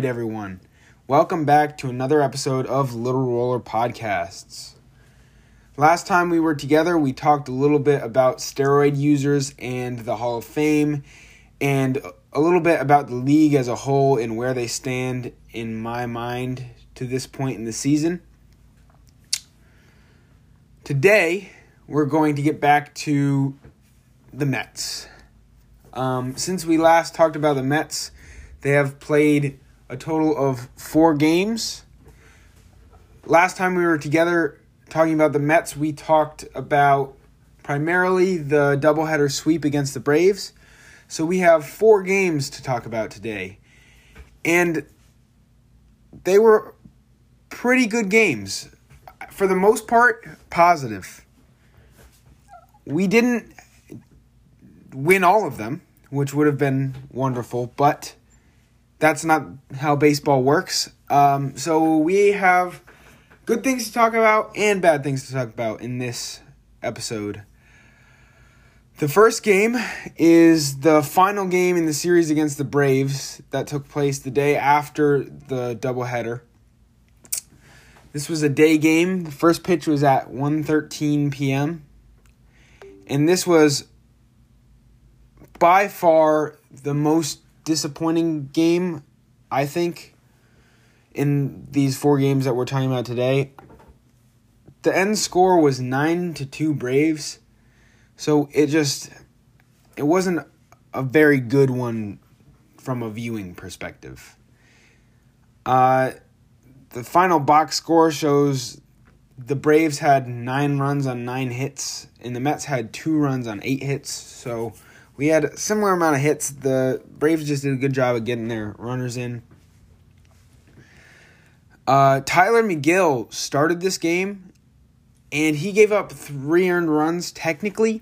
Right, everyone. Welcome back to another episode of Little Roller Podcasts. Last time we were together, we talked a little bit about steroid users and the Hall of Fame, and a little bit about the league as a whole and where they stand in my mind to this point in the season. Today, we're going to get back to the Mets. Um, since we last talked about the Mets, they have played a total of four games. Last time we were together talking about the Mets, we talked about primarily the doubleheader sweep against the Braves. So we have four games to talk about today. And they were pretty good games. For the most part, positive. We didn't win all of them, which would have been wonderful, but that's not how baseball works. Um, so we have good things to talk about and bad things to talk about in this episode. The first game is the final game in the series against the Braves that took place the day after the doubleheader. This was a day game. The first pitch was at 1:13 p.m. And this was by far the most disappointing game, I think, in these four games that we're talking about today. The end score was 9 to 2 Braves. So it just it wasn't a very good one from a viewing perspective. Uh the final box score shows the Braves had 9 runs on 9 hits and the Mets had 2 runs on 8 hits. So we had a similar amount of hits. The Braves just did a good job of getting their runners in. Uh, Tylor Megill started this game, and he gave up three earned runs. Technically,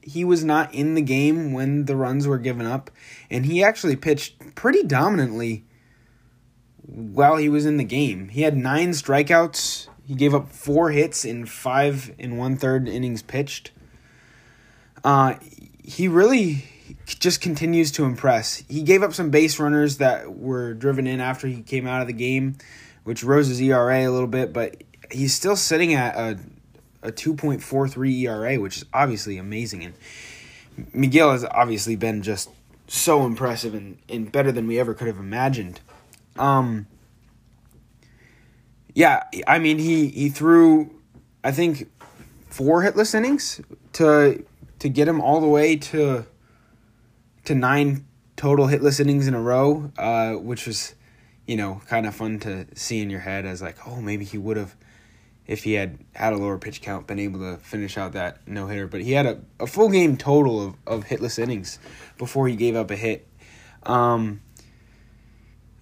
he was not in the game when the runs were given up, and he actually pitched pretty dominantly while he was in the game. He had nine strikeouts. He gave up four hits in five and one third innings pitched. Uh, he really just continues to impress. He gave up some base runners that were driven in after he came out of the game, which rose his ERA a little bit, but he's still sitting at a a 2.43 ERA, which is obviously amazing. And Megill has obviously been just so impressive and, and better than we ever could have imagined. Um, yeah, I mean he he threw I think four hitless innings to to get him all the way to to nine total hitless innings in a row, uh, which was you know kind of fun to see in your head as like oh maybe he would have if he had had a lower pitch count been able to finish out that no hitter but he had a, a full game total of, of hitless innings before he gave up a hit. Um,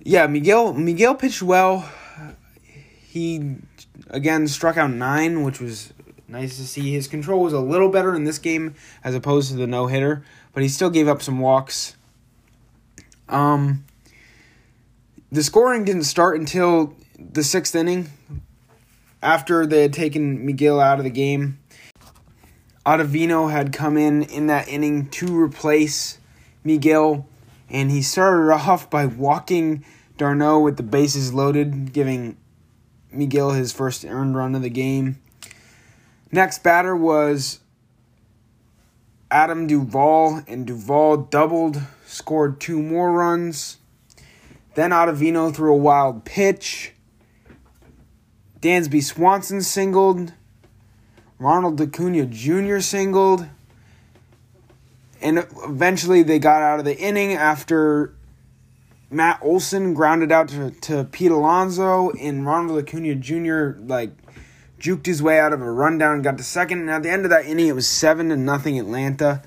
yeah Megill Megill pitched well. He again struck out nine which was nice to see. His control was a little better in this game as opposed to the no hitter, but he still gave up some walks. Um, the scoring didn't start until the sixth inning, after they had taken Megill out of the game. Ottavino had come in in that inning to replace Megill, and he started off by walking d'Arnaud with the bases loaded, giving Megill his first earned run of the game. Next batter was Adam Duvall, and Duvall doubled, scored two more runs. Then Ottavino threw a wild pitch. Dansby Swanson singled. Ronald Acuna Jr. singled. And eventually they got out of the inning after Matt Olson grounded out to, to Pete Alonso and Ronald Acuna Jr. like juked his way out of a rundown, got to second, and at the end of that inning, it was seven to nothing Atlanta.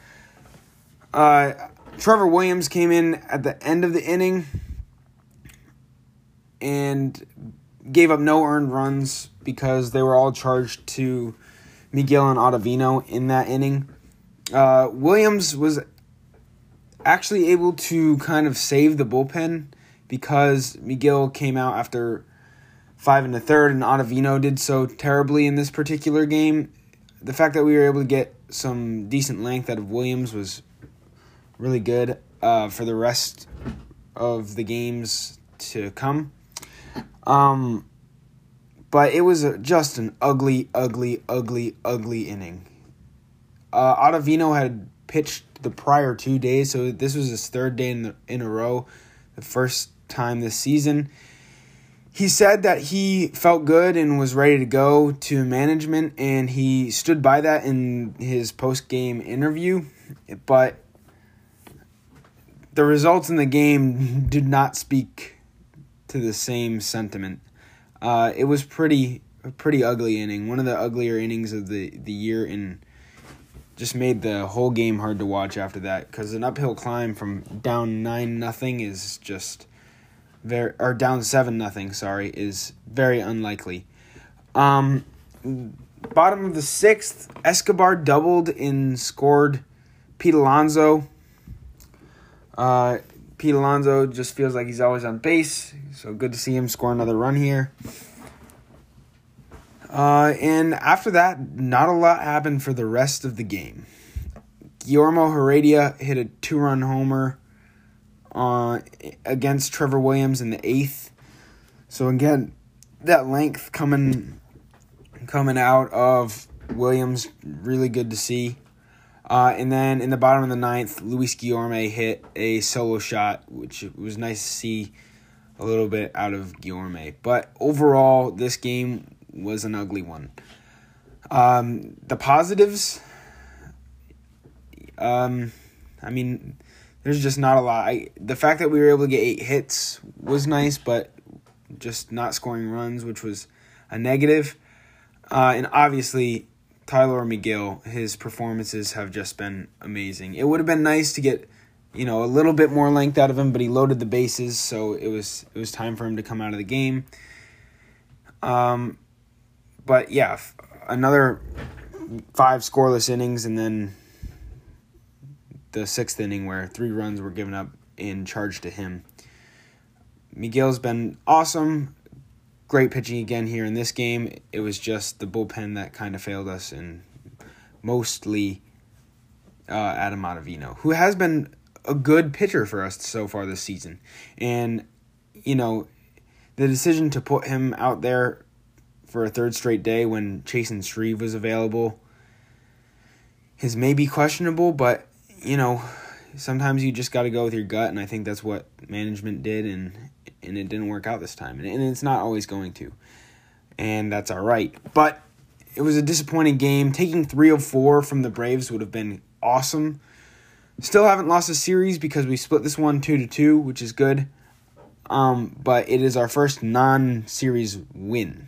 Uh, Trevor Williams came in at the end of the inning and gave up no earned runs because they were all charged to Megill and Ottavino in that inning. Uh, Williams was actually able to kind of save the bullpen because Megill came out after five and a third, and Ottavino did so terribly in this particular game. The fact that we were able to get some decent length out of Williams was really good uh, for the rest of the games to come. Um, but it was just an ugly, ugly, ugly, ugly inning. Uh, Ottavino had pitched the prior two days, so this was his third day in, the, in a row, the first time this season. He said that he felt good and was ready to go to management, and he stood by that in his post game interview. But the results in the game did not speak to the same sentiment. Uh, it was pretty pretty ugly inning, one of the uglier innings of the, the year, and just made the whole game hard to watch after that because an uphill climb from down nine nothing is just very or down seven nothing. Sorry, is very unlikely. Um, bottom of the sixth, Escobar doubled and scored Pete Alonso. Uh, Pete Alonso just feels like he's always on base, so good to see him score another run here. Uh, and after that, not a lot happened for the rest of the game. Guillermo Heredia hit a two run homer uh, against Trevor Williams in the eighth. So again, that length coming coming out of Williams, really good to see. Uh, and then in the bottom of the ninth, Luis Guillorme hit a solo shot, which was nice to see a little bit out of Guillorme. But overall, this game was an ugly one. Um, the positives, um, I mean, there's just not a lot. I, the fact that we were able to get eight hits was nice, but just not scoring runs, which was a negative. Uh, and obviously, Tylor Megill, his performances have just been amazing. It would have been nice to get, you know, a little bit more length out of him, but he loaded the bases, so it was it was time for him to come out of the game. Um, but yeah, another five scoreless innings, and then the sixth inning where three runs were given up in charge to him. Megill's been awesome. Great pitching again here in this game. It was just the bullpen that kind of failed us, and mostly uh, Adam Ottavino, who has been a good pitcher for us so far this season. And, you know, the decision to put him out there for a third straight day when Chasen Shreve was available is maybe questionable, but you know, sometimes you just got to go with your gut, and I think that's what management did, and and it didn't work out this time, and, and it's not always going to, and that's all right. But it was a disappointing game. Taking three of four from the Braves would have been awesome. Still haven't lost a series because we split this one two to two, which is good. Um, but it is our first non-series win.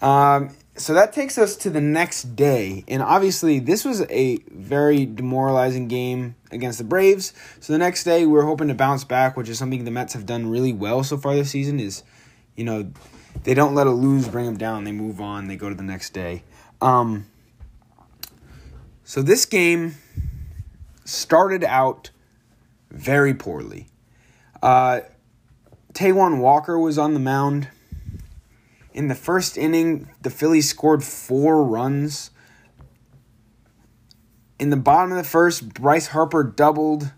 Um, so that takes us to the next day. And obviously, this was a very demoralizing game against the Braves. So the next day, we are hoping to bounce back, which is something the Mets have done really well so far this season. Is, you know, they don't let a lose bring them down. They move on. They go to the next day. Um, so this game started out very poorly. Uh, Taijuan Walker was on the mound. In the first inning, the Phillies scored four runs. In the bottom of the first, Bryce Harper doubled.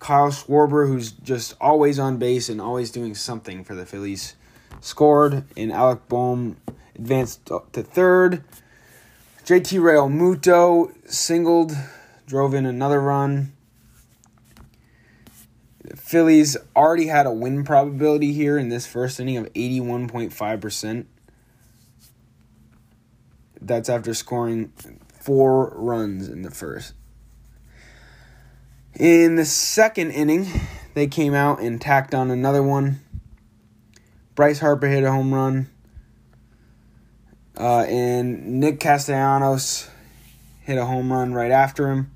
Kyle Schwarber, who's just always on base and always doing something for the Phillies, scored. And Alec Bohm advanced to third. JT Realmuto singled, drove in another run. Phillies already had a win probability here in this first inning of 81.5%. That's after scoring four runs in the first. In the second inning, they came out and tacked on another one. Bryce Harper hit a home run. Uh, and Nick Castellanos hit a home run right after him.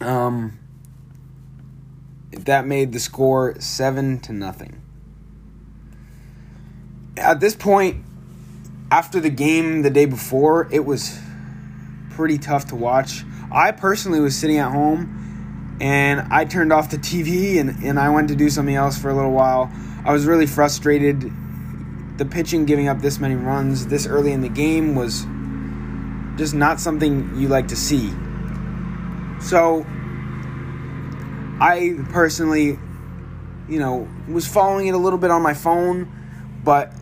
Um, that made the score seven to nothing. At this point, after the game the day before, it was pretty tough to watch. I personally was sitting at home and I turned off the TV and, and I went to do something else for a little while. I was really frustrated. The pitching giving up this many runs this early in the game was just not something you like to see. So I personally, you know, was following it a little bit on my phone, but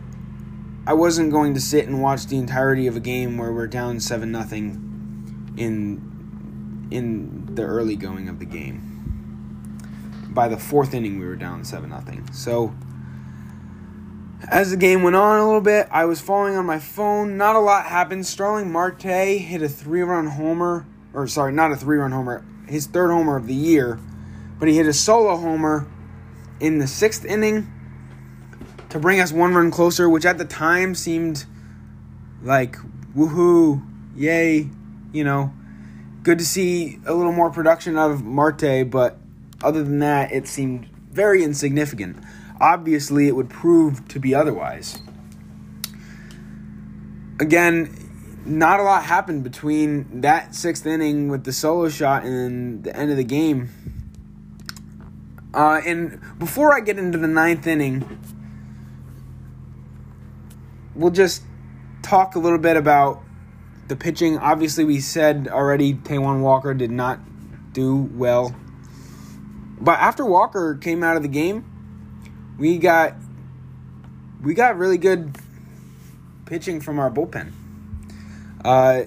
I wasn't going to sit and watch the entirety of a game where we're down seven nothing in in the early going of the game. By the fourth inning, we were down seven nothing. So as the game went on a little bit, I was following on my phone. Not a lot happened. Starling Marte hit a three-run homer, or sorry, not a three-run homer, his third homer of the year, but he hit a solo homer in the sixth inning to bring us one run closer, which at the time seemed like woohoo, yay, you know, good to see a little more production out of Marte, but other than that, it seemed very insignificant. Obviously, it would prove to be otherwise. Again, not a lot happened between that sixth inning with the solo shot and the end of the game. Uh, and before I get into the ninth inning, we'll just talk a little bit about the pitching. Obviously, we said already Taijuan Walker did not do well. But after Walker came out of the game, we got we got really good pitching from our bullpen. Uh,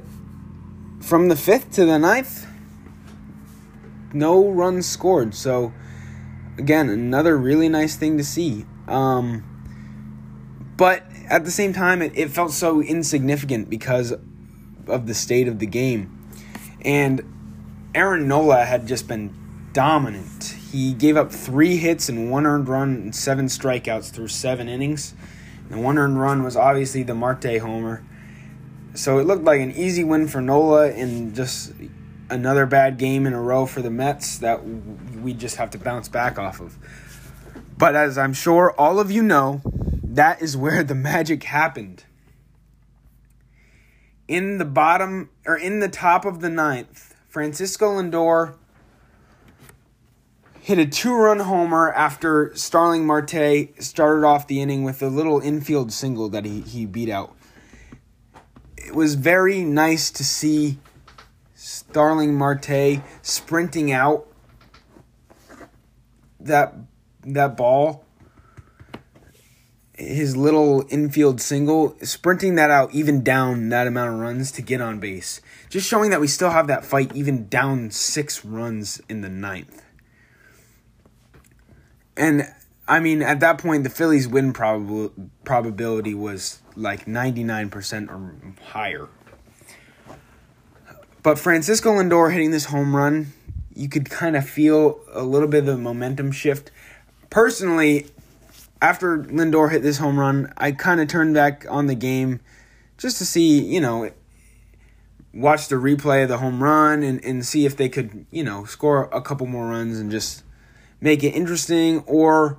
from the fifth to the ninth, no runs scored. So again, another really nice thing to see. Um, but at the same time, it, it felt so insignificant because of the state of the game. And Aaron Nola had just been dominant. He gave up three hits and one earned run and seven strikeouts through seven innings. The one earned run was obviously the Marte homer. So it looked like an easy win for Nola and just another bad game in a row for the Mets that we just have to bounce back off of. But as I'm sure all of you know, that is where the magic happened. In the bottom or in the top of the ninth, Francisco Lindor hit a two run homer after Starling Marte started off the inning with a little infield single that he, he beat out. It was very nice to see Starling Marte sprinting out that that ball. His little infield single sprinting that out even down that amount of runs to get on base. Just showing that we still have that fight even down six runs in the ninth. And I mean, at that point, the Phillies' win prob- probability was like 99% or higher. But Francisco Lindor hitting this home run, you could kind of feel a little bit of the momentum shift. Personally, after Lindor hit this home run, I kind of turned back on the game just to see, you know, watch the replay of the home run and, and see if they could, you know, score a couple more runs and just make it interesting or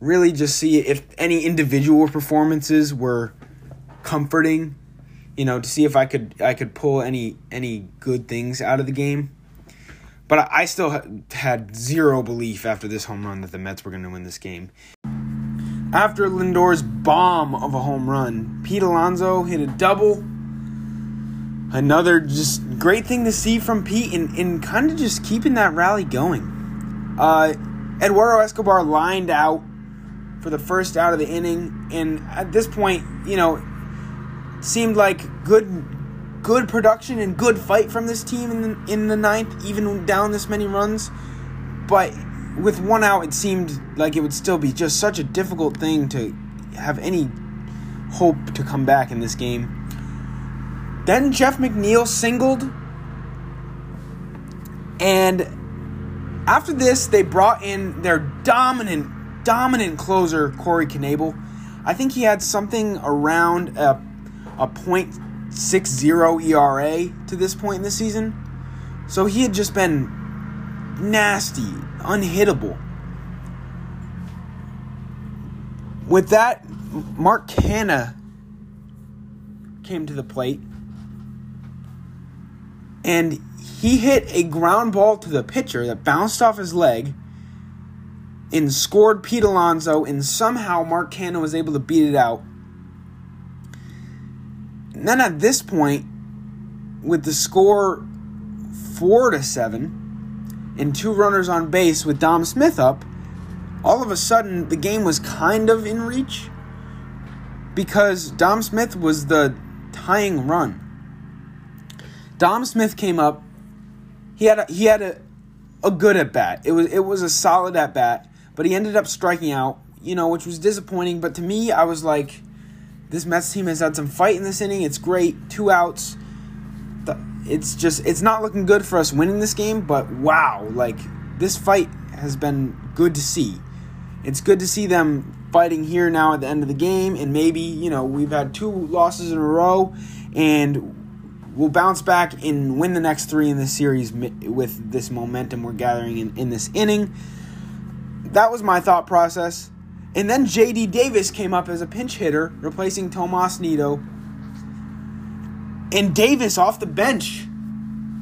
really just see if any individual performances were comforting you know to see if i could i could pull any any good things out of the game. But i still had zero belief after this home run that the mets were going to win this game. After lindor's bomb of a home run pete alonso hit a double. Another just great thing to see from pete and, and kind of just keeping that rally going. Uh, Eduardo Escobar lined out for the first out of the inning, and at this point, you know, seemed like good, good production and good fight from this team in the, in the ninth, even down this many runs. But with one out, it seemed like it would still be just such a difficult thing to have any hope to come back in this game. Then Jeff McNeil singled, and after this, they brought in their dominant, dominant closer, Corey Knebel. I think he had something around a, a .60 ERA to this point in the season. So he had just been nasty, unhittable. With that, Mark Canha came to the plate. And he hit a ground ball to the pitcher that bounced off his leg and scored Pete Alonso, and somehow Mark Canha was able to beat it out. Then at this point, with the score four to seven, and two runners on base with Dom Smith up, all of a sudden the game was kind of in reach because Dom Smith was the tying run. Dom Smith came up. He had a, he had a, a good at bat. It was it was a solid at bat, but he ended up striking out. You know, which was disappointing. But to me, I was like, this Mets team has had some fight in this inning. It's great. Two outs. It's just it's not looking good for us winning this game. But wow, like this fight has been good to see. It's good to see them fighting here now at the end of the game, and maybe you know we've had two losses in a row, and we'll bounce back and win the next three in the series with this momentum we're gathering in, in this inning. That was my thought process. And then JD Davis came up as a pinch hitter, replacing Tomas Nido. And Davis off the bench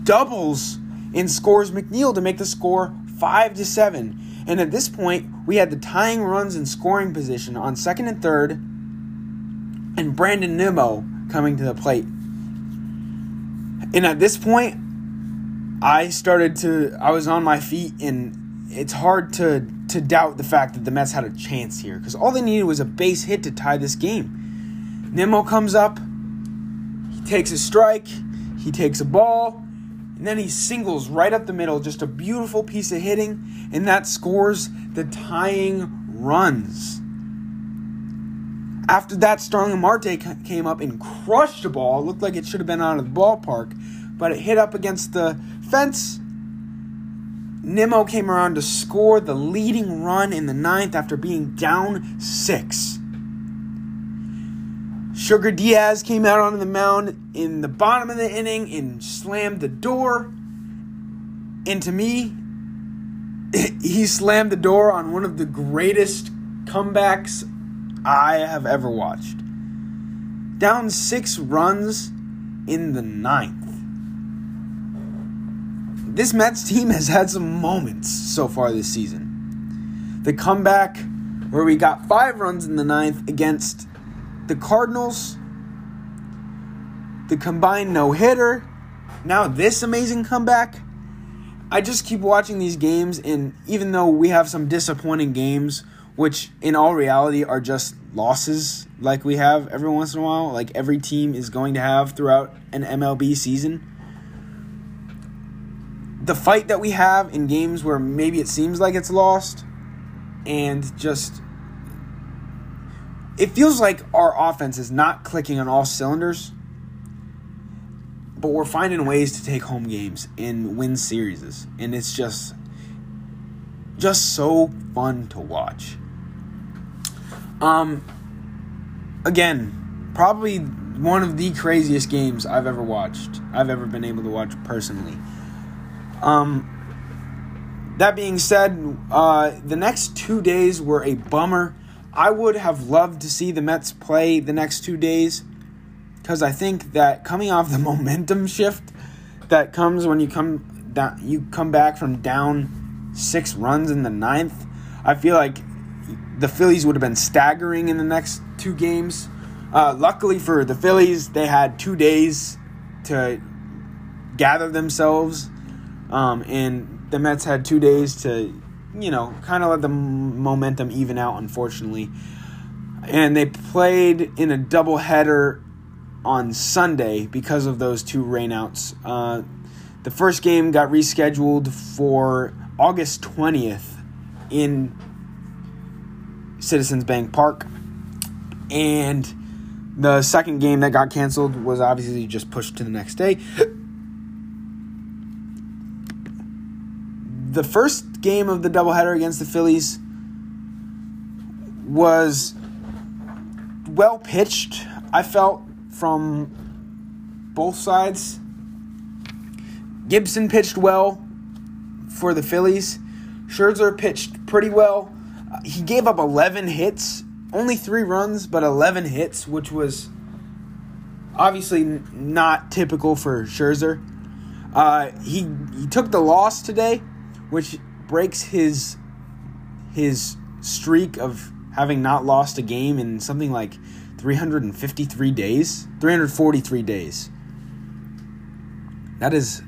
doubles and scores McNeil to make the score 5 to 7. And at this point, we had the tying runs in scoring position on second and third, and Brandon Nimmo coming to the plate. And at this point, I started to I was on my feet and it's hard to to doubt the fact that the Mets had a chance here because all they needed was a base hit to tie this game. Nimmo comes up, he takes a strike, he takes a ball, and then he singles right up the middle, just a beautiful piece of hitting, and that scores the tying runs. After that, Starling Marte came up and crushed the ball. It looked like it should have been out of the ballpark, but it hit up against the fence. Nimmo came around to score the leading run in the ninth after being down six. Sugar Diaz came out onto the mound in the bottom of the inning and slammed the door. And to me, he slammed the door on one of the greatest comebacks I have ever watched. Down six runs in the ninth. This Mets team has had some moments so far this season. The comeback where we got five runs in the ninth against the Cardinals, the combined no hitter, now this amazing comeback. I just keep watching these games, and even though we have some disappointing games, which in all reality are just losses like we have every once in a while, like every team is going to have throughout an MLB season. The fight that we have in games where maybe it seems like it's lost and just it feels like our offense is not clicking on all cylinders, but we're finding ways to take home games and win series and it's just just so fun to watch. Um, again, probably one of the craziest games I've ever watched. I've ever been able to watch personally. Um, that being said, uh, the next two days were a bummer. I would have loved to see the Mets play the next two days because I think that coming off the momentum shift that comes when you come down, you come back from down six runs in the ninth. I feel like the Phillies would have been staggering in the next two games. Uh, luckily for the Phillies, they had two days to gather themselves, um, and the Mets had two days to, you know, kind of let the momentum even out. Unfortunately, and they played in a doubleheader on Sunday because of those two rainouts. Uh, the first game got rescheduled for August twentieth in Citizens Bank Park. And the second game that got canceled was obviously just pushed to the next day. The first game of the doubleheader against the Phillies was well pitched, I felt, from both sides. Gibson pitched well for the Phillies. Scherzer pitched pretty well he gave up 11 hits, only three runs, but 11 hits, which was obviously not typical for Scherzer. Uh, he he took the loss today, which breaks his his streak of having not lost a game in something like 353 days, 343 days. That is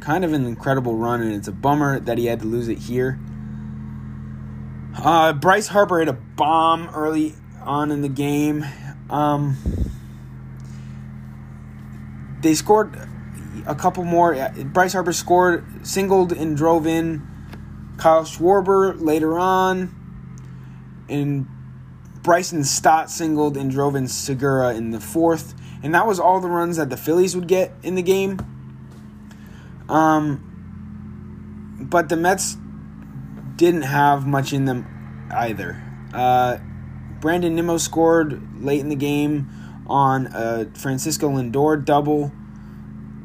kind of an incredible run, and it's a bummer that he had to lose it here. Uh, Bryce Harper hit a bomb early on in the game. Um, they scored a couple more. Bryce Harper scored, singled, and drove in Kyle Schwarber later on. And Bryson Stott singled and drove in Segura in the fourth. And that was all the runs that the Phillies would get in the game. Um, but the Mets didn't have much in them either. Uh, Brandon Nimmo scored late in the game on a Francisco Lindor double.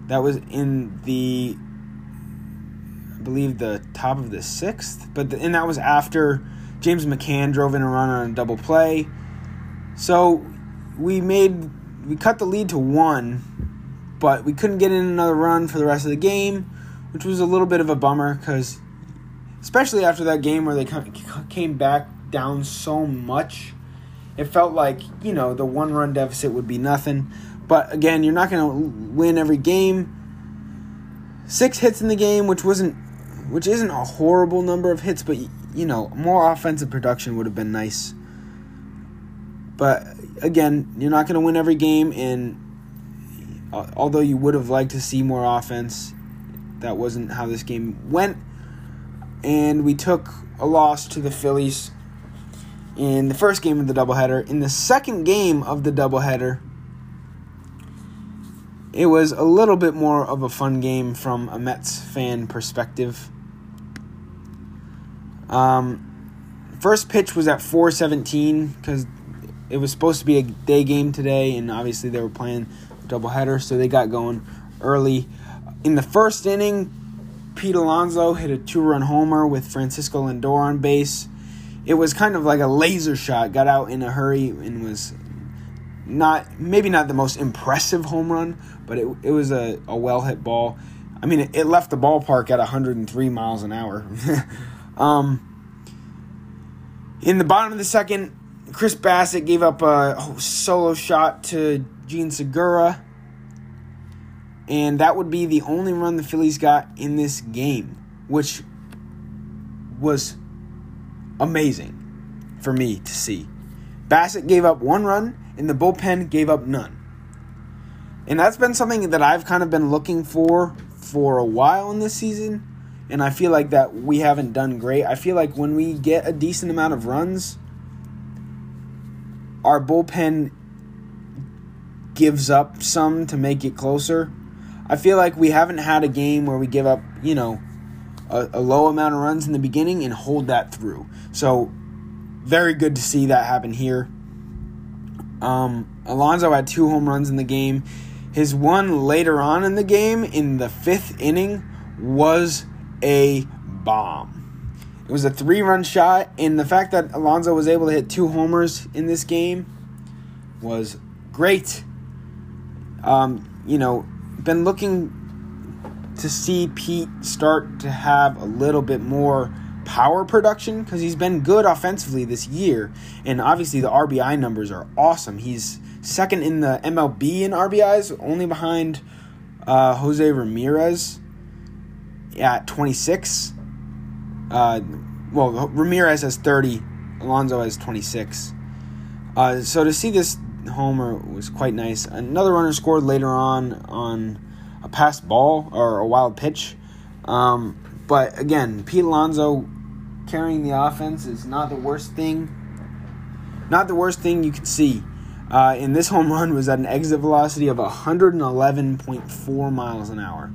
That was in the, I believe, the top of the sixth. But the, and that was after James McCann drove in a run on a double play. So we made we cut the lead to one, but we couldn't get in another run for the rest of the game, which was a little bit of a bummer because, especially after that game where they came back down so much, it felt like you know the one run deficit would be nothing. But again, you're not going to win every game. Six hits in the game, which wasn't, which isn't a horrible number of hits, but you know more offensive production would have been nice. But again, you're not going to win every game, and uh, although you would have liked to see more offense, that wasn't how this game went. And we took a loss to the Phillies in the first game of the doubleheader. In the second game of the doubleheader, it was a little bit more of a fun game from a Mets fan perspective. Um, first pitch was at 4:17 because it was supposed to be a day game today, and obviously they were playing doubleheader, so they got going early. In the first inning, Pete Alonso hit a two-run homer with Francisco Lindor on base. It was kind of like a laser shot. Got out in a hurry and was not maybe not the most impressive home run, but it, it was a, a well hit ball. I mean, it, it, left the ballpark at 103 miles an hour. um, in the bottom of the second, Chris Bassitt gave up a solo shot to Jean Segura. And that would be the only run the Phillies got in this game, which was amazing for me to see. Bassett gave up one run, and the bullpen gave up none. And that's been something that I've kind of been looking for for a while in this season. And I feel like that we haven't done great. I feel like when we get a decent amount of runs, our bullpen gives up some to make it closer. I feel like we haven't had a game where we give up, you know, a, a, low amount of runs in the beginning and hold that through. So, very good to see that happen here. Um, Alonso had two home runs in the game. His one later on in the game, in the fifth inning, was a bomb. It was a three run shot, and the fact that Alonso was able to hit two homers in this game was great. Um, you know, been looking to see Pete start to have a little bit more power production because he's been good offensively this year, and obviously the RBI numbers are awesome. He's second in the MLB in RBIs, only behind uh, Jose Ramirez at 26. Uh, well, Ramirez has 30, Alonso has 26. Uh, so to see this homer was quite nice. Another runner scored later on on a passed ball or a wild pitch. Um, but again, Pete Alonso carrying the offense is not the worst thing. Not the worst thing you could see. Uh, and this home run was at an exit velocity of 111.4 miles an hour.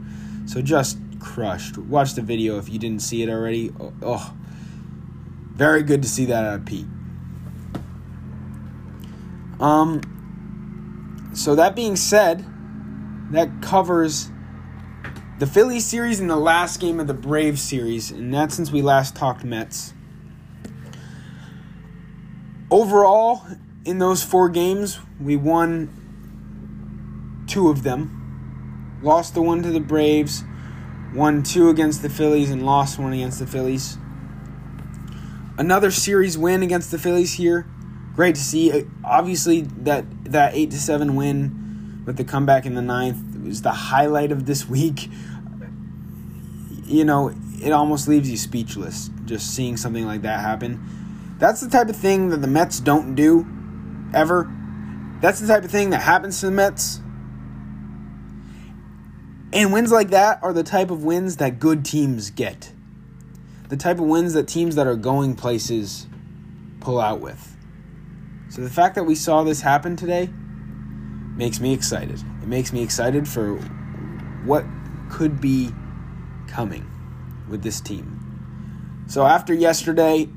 So just crushed. Watch the video if you didn't see it already. Oh, oh. very good to see that out of Pete. Um, so that being said, that covers the Phillies series and the last game of the Braves series, and that's since we last talked Mets. Overall, in those four games, we won two of them. Lost the one to the Braves, won two against the Phillies, and lost one against the Phillies. Another series win against the Phillies here. Great to see. Obviously, that that eight to seven win with the comeback in the ninth was the highlight of this week. You know, it almost leaves you speechless just seeing something like that happen. That's the type of thing that the Mets don't do ever. That's the type of thing that happens to the Mets. And wins like that are the type of wins that good teams get. The type of wins that teams that are going places pull out with. So the fact that we saw this happen today makes me excited. It makes me excited for what could be coming with this team. So after yesterday,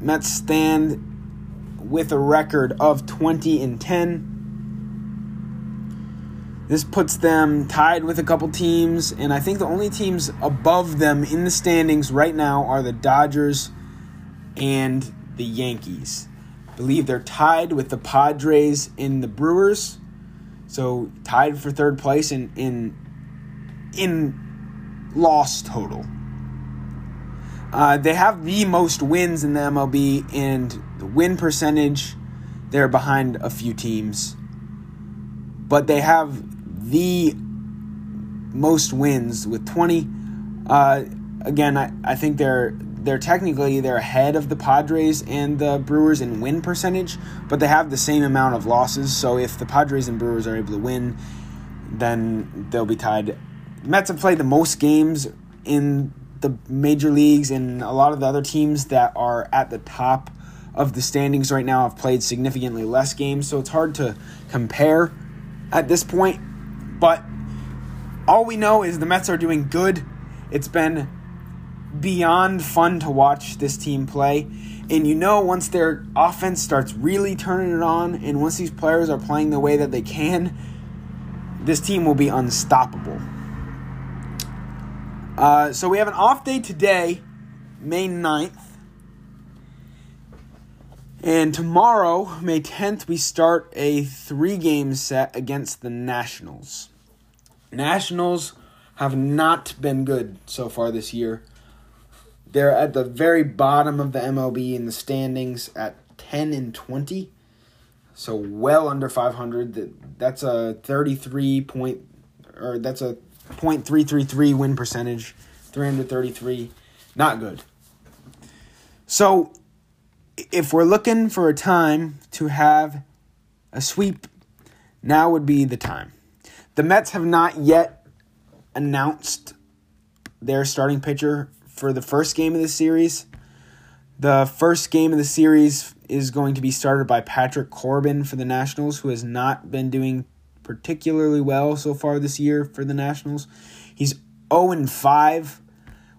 Mets stand with a record of 20 and 10. This puts them tied with a couple teams, and I think the only teams above them in the standings right now are the Dodgers and the Yankees. I believe they're tied with the Padres and the Brewers. So tied for third place in in in loss total. Uh, they have the most wins in the MLB and the win percentage. They're behind a few teams, but they have the most wins with 20. Uh, again, I, I think they're they're technically they're ahead of the Padres and the Brewers in win percentage, but they have the same amount of losses. So if the Padres and Brewers are able to win, then they'll be tied. Mets have played the most games in the major leagues, and a lot of the other teams that are at the top of the standings right now have played significantly less games. So it's hard to compare at this point. But all we know is the Mets are doing good. It's been beyond fun to watch this team play. And you know, once their offense starts really turning it on, and once these players are playing the way that they can, this team will be unstoppable. Uh, so we have an off day today, May 9th. And tomorrow, May 10th, we start a three game set against the Nationals. Nationals have not been good so far this year. They're at the very bottom of the MLB in the standings at 10 and 20. So well under 500. That's a 33 point or that's a .333 win percentage, 333. Not good. So if we're looking for a time to have a sweep, now would be the time. The Mets have not yet announced their starting pitcher for the first game of the series. The first game of the series is going to be started by Patrick Corbin for the Nationals, who has not been doing particularly well so far this year for the Nationals. He's 0 5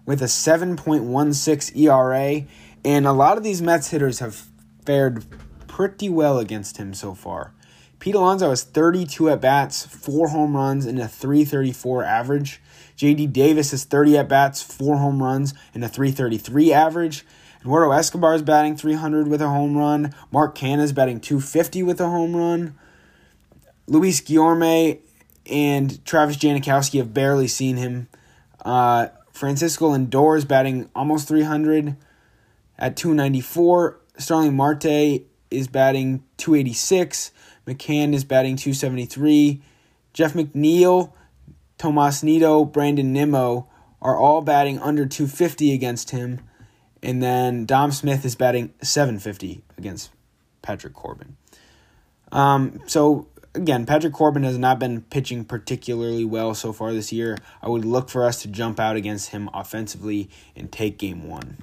with a 7.16 ERA, and a lot of these Mets hitters have fared pretty well against him so far. Pete Alonso has 32 at bats, 4 home runs, and a 334 average. JD Davis has 30 at bats, 4 home runs, and a 333 average. Eduardo Escobar is batting 300 with a home run. Mark Canha is batting 250 with a home run. Luis Guillorme and Travis Jankowski have barely seen him. Uh, Francisco Lindor is batting almost 300 at 294. Starling Marte is batting 286. McCann is batting 273. Jeff McNeil, Tomas Nido, Brandon Nimmo are all batting under 250 against him. And then Dom Smith is batting 750 against Patrick Corbin. Um, so again, Patrick Corbin has not been pitching particularly well so far this year. I would look for us to jump out against him offensively and take game one.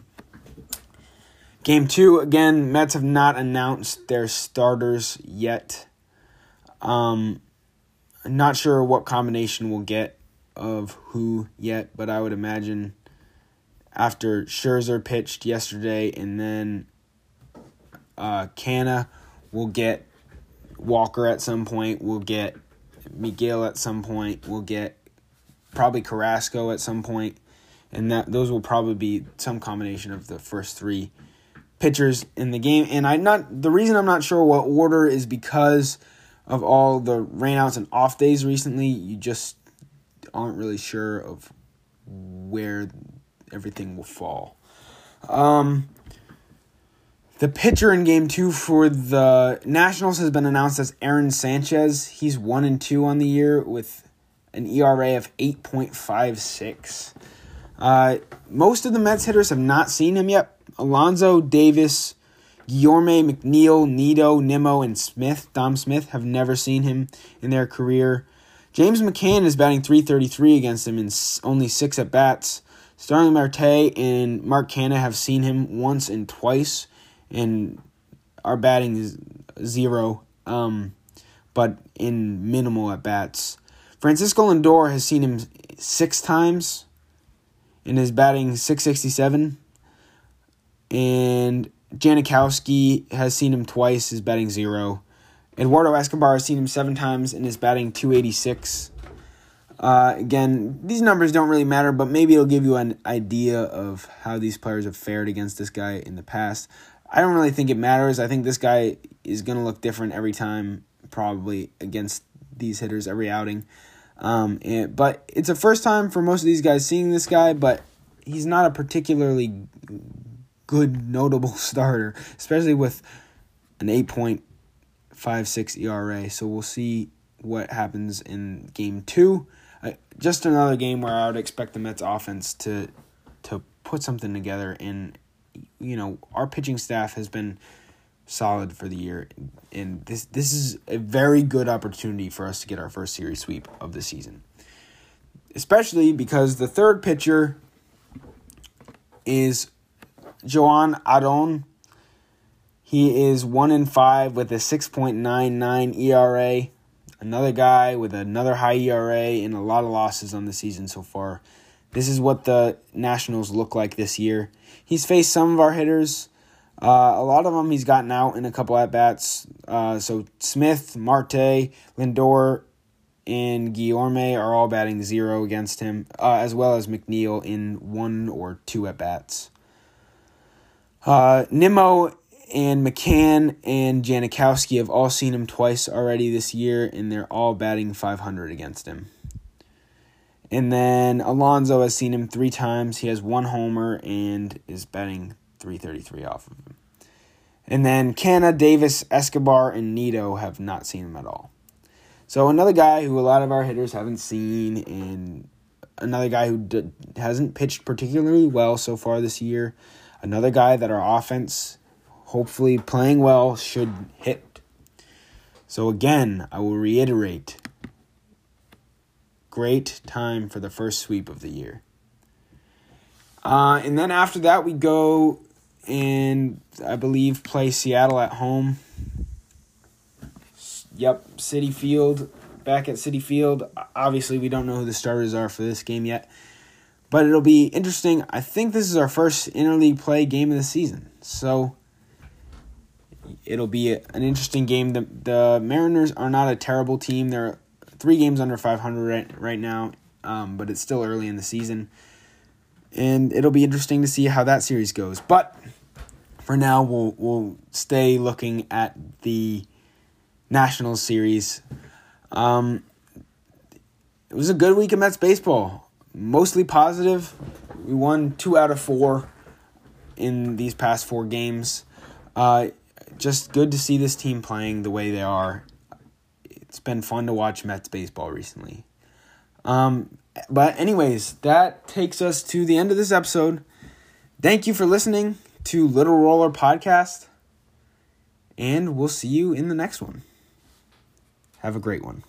Game two, again, Mets have not announced their starters yet. Um, not sure what combination we'll get of who yet, but I would imagine after Scherzer pitched yesterday and then uh, Canha will get Walker at some point. We'll get Megill at some point. We'll get probably Carrasco at some point, and that those will probably be some combination of the first three pitchers in the game. And I not the reason I'm not sure what order is because of all the rainouts and off days recently. You just aren't really sure of where everything will fall. Um, the pitcher in game two for the Nationals has been announced as Aaron Sanchez. He's one and two on the year with an ERA of eight point five six. Uh, most of the Mets hitters have not seen him yet. Alonso, Davis, Guillorme, McNeil, Nido, Nimmo, and Smith, Dom Smith, have never seen him in their career. James McCann is batting 333 against him in only six at bats. Starling Marte and Mark Canha have seen him once and twice, and our batting is zero, um, but in minimal at bats. Francisco Lindor has seen him six times and is batting 667. And Jankowski has seen him twice, is batting zero. Eduardo Escobar has seen him seven times and is batting 286. Uh, again, these numbers don't really matter, but maybe it'll give you an idea of how these players have fared against this guy in the past. I don't really think it matters. I think this guy is going to look different every time, probably against these hitters every outing. Um, and, but it's a first time for most of these guys seeing this guy, but he's not a particularly good, notable starter, especially with an 8.56 ERA. So we'll see what happens in game two. Uh, just another game where I would expect the Mets offense to to put something together. And you know, our pitching staff has been solid for the year, and this this is a very good opportunity for us to get our first series sweep of the season. Especially because the third pitcher is Joan Adon. He is one in five with a six point nine nine ERA. Another guy with another high ERA and a lot of losses on the season so far. This is what the Nationals look like this year. He's faced some of our hitters. Uh, a lot of them he's gotten out in a couple at bats. Uh, so Smith, Marte, Lindor, and Guillorme are all batting zero against him, uh, as well as McNeil in one or two at bats. Uh, Nimmo and McCann and Jankowski have all seen him twice already this year, and they're all batting 500 against him. And then Alonso has seen him three times. He has one homer and is batting 333 off of him. And then Canha, Davis, Escobar, and Nido have not seen him at all. So another guy who a lot of our hitters haven't seen, and another guy who d- hasn't pitched particularly well so far this year. Another guy that our offense, hopefully playing well, should hit. So again, I will reiterate great time for the first sweep of the year. Uh, and then after that, we go and I believe play Seattle at home. Yep, Citi Field. Back at Citi Field. Obviously, we don't know who the starters are for this game yet. But it'll be interesting. I think this is our first interleague play game of the season. So it'll be an interesting game. The, the Mariners are not a terrible team. They're three games under 500 right, right now, um, but it's still early in the season. And it'll be interesting to see how that series goes. But for now, we'll we'll stay looking at the National Series. Um, it was a good week of Mets baseball. Mostly positive. We won two out of four in these past four games. Uh, just good to see this team playing the way they are. It's been fun to watch Mets baseball recently. Um, but anyways, that takes us to the end of this episode. Thank you for listening to Little Roller Podcast, and we'll see you in the next one. Have a great one.